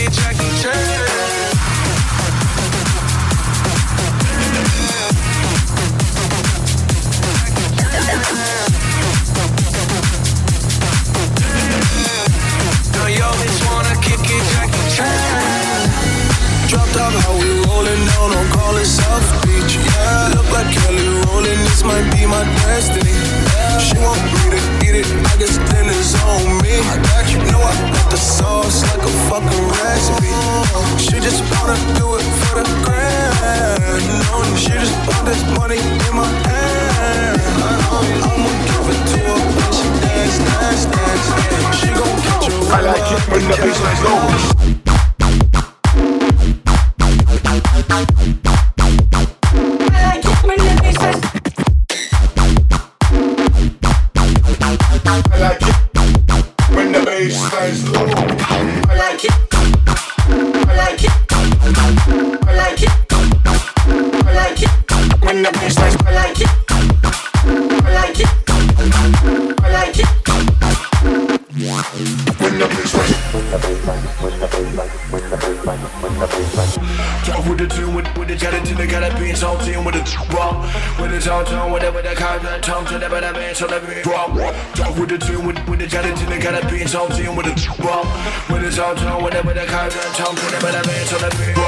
get Jackie Now you always wanna kick it, how we rollin' down on call it South Beach yeah, look like Kelly rolling. This might be my destiny. She want me to eat it. I guess dinner's on me. I got you know I got the sauce like a fucking recipe. She just wanna do it for the grand. She just want this money in my hand. I'ma give it to her when she dance, dance, dance. She gon' catch a I like it when the bass goes. Let me drop. Drop with the tune, with, with the gelatin, and gotta be salty with the drop. When it's all done, whatever the of tongue, whatever the man, so let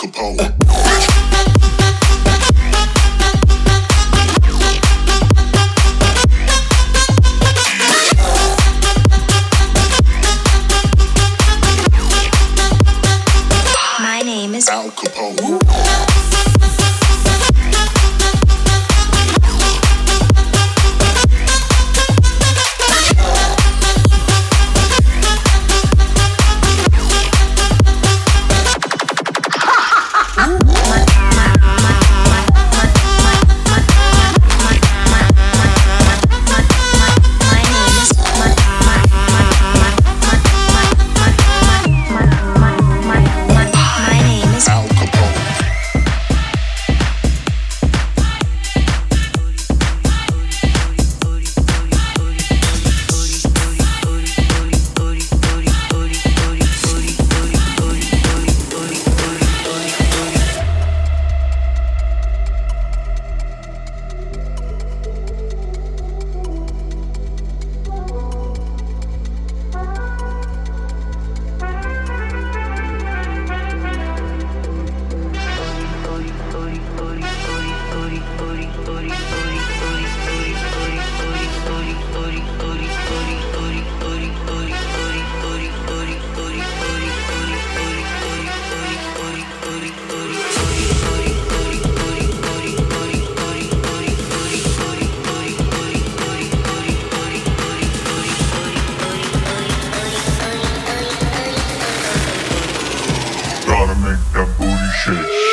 Capone. make that booty shake.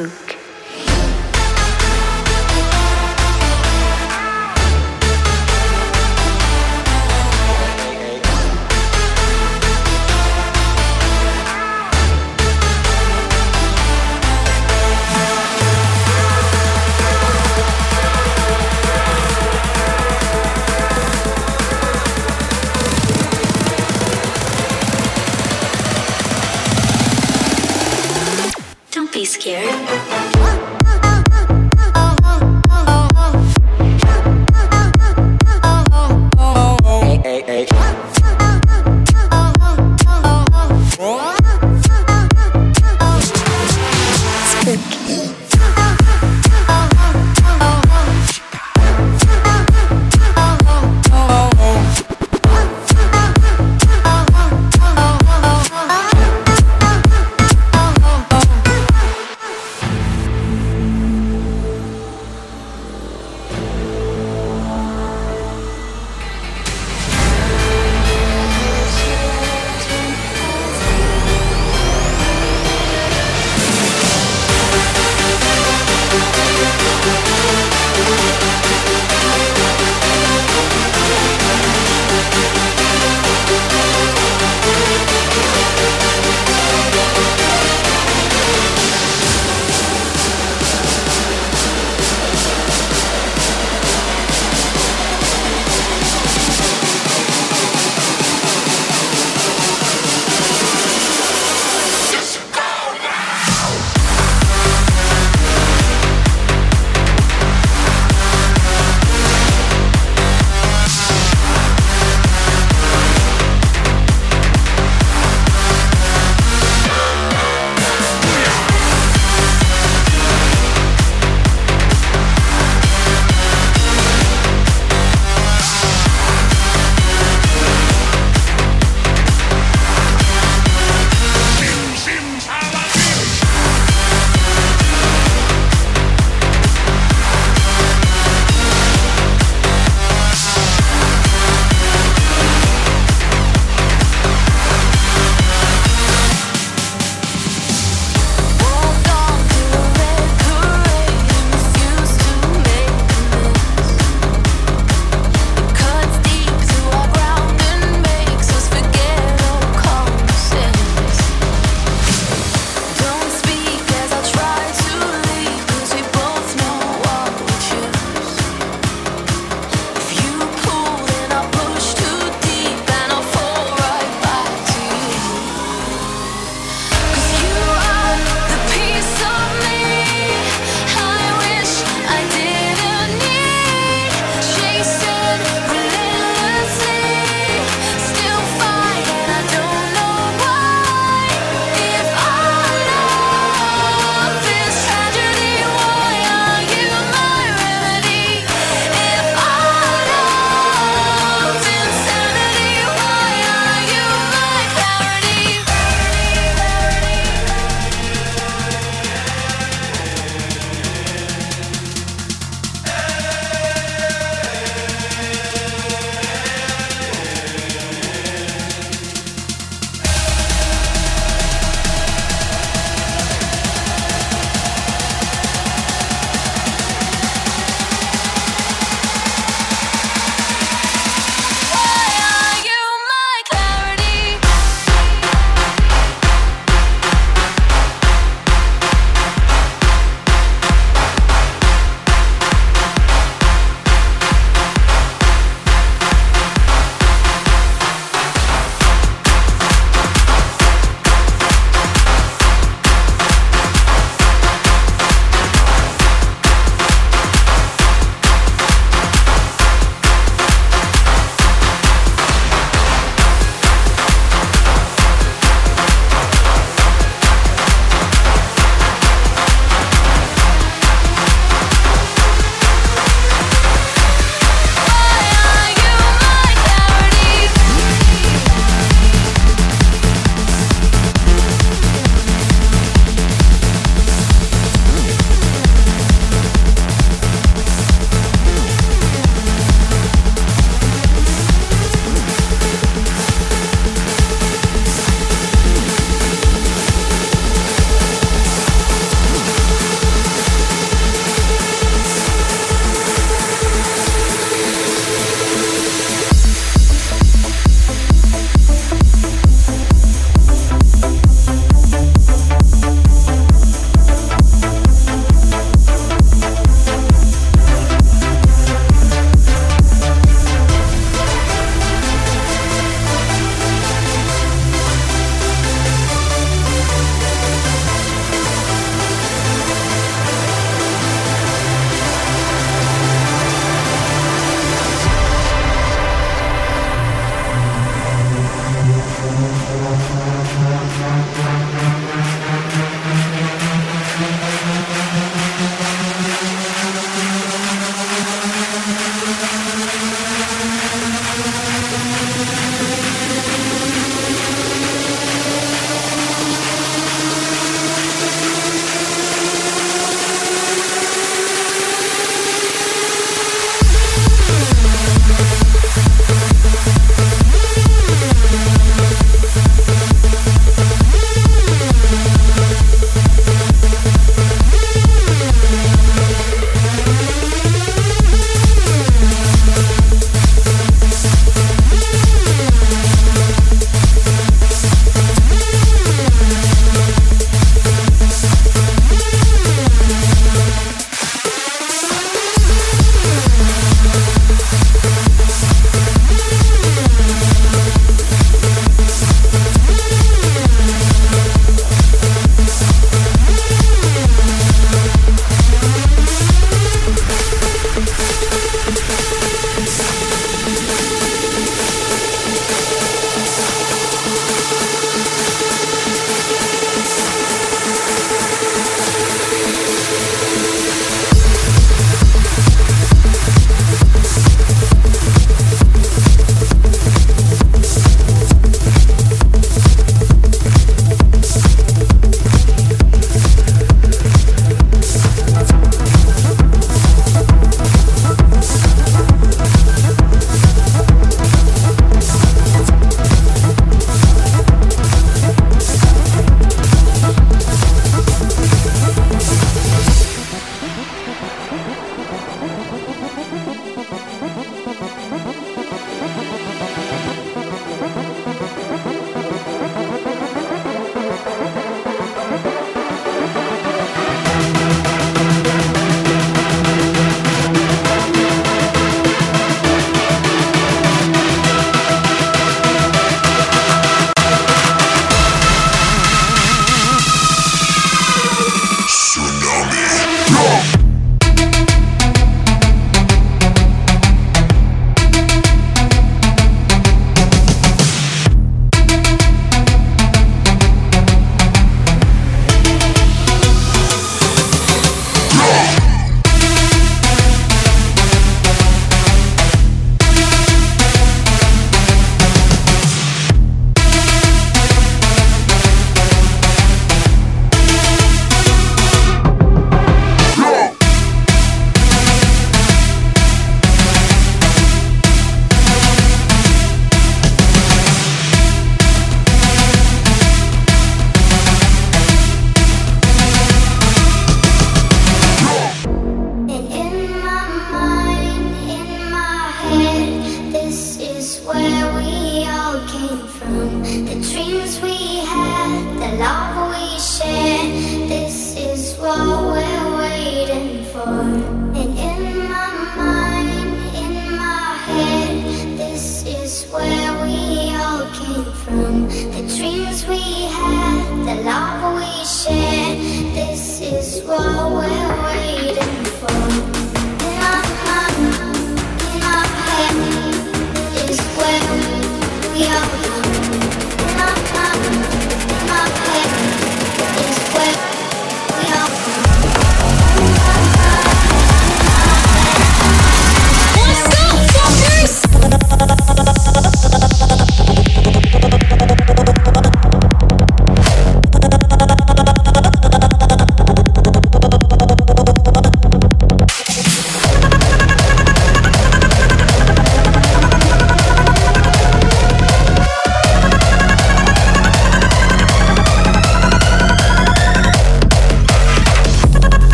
The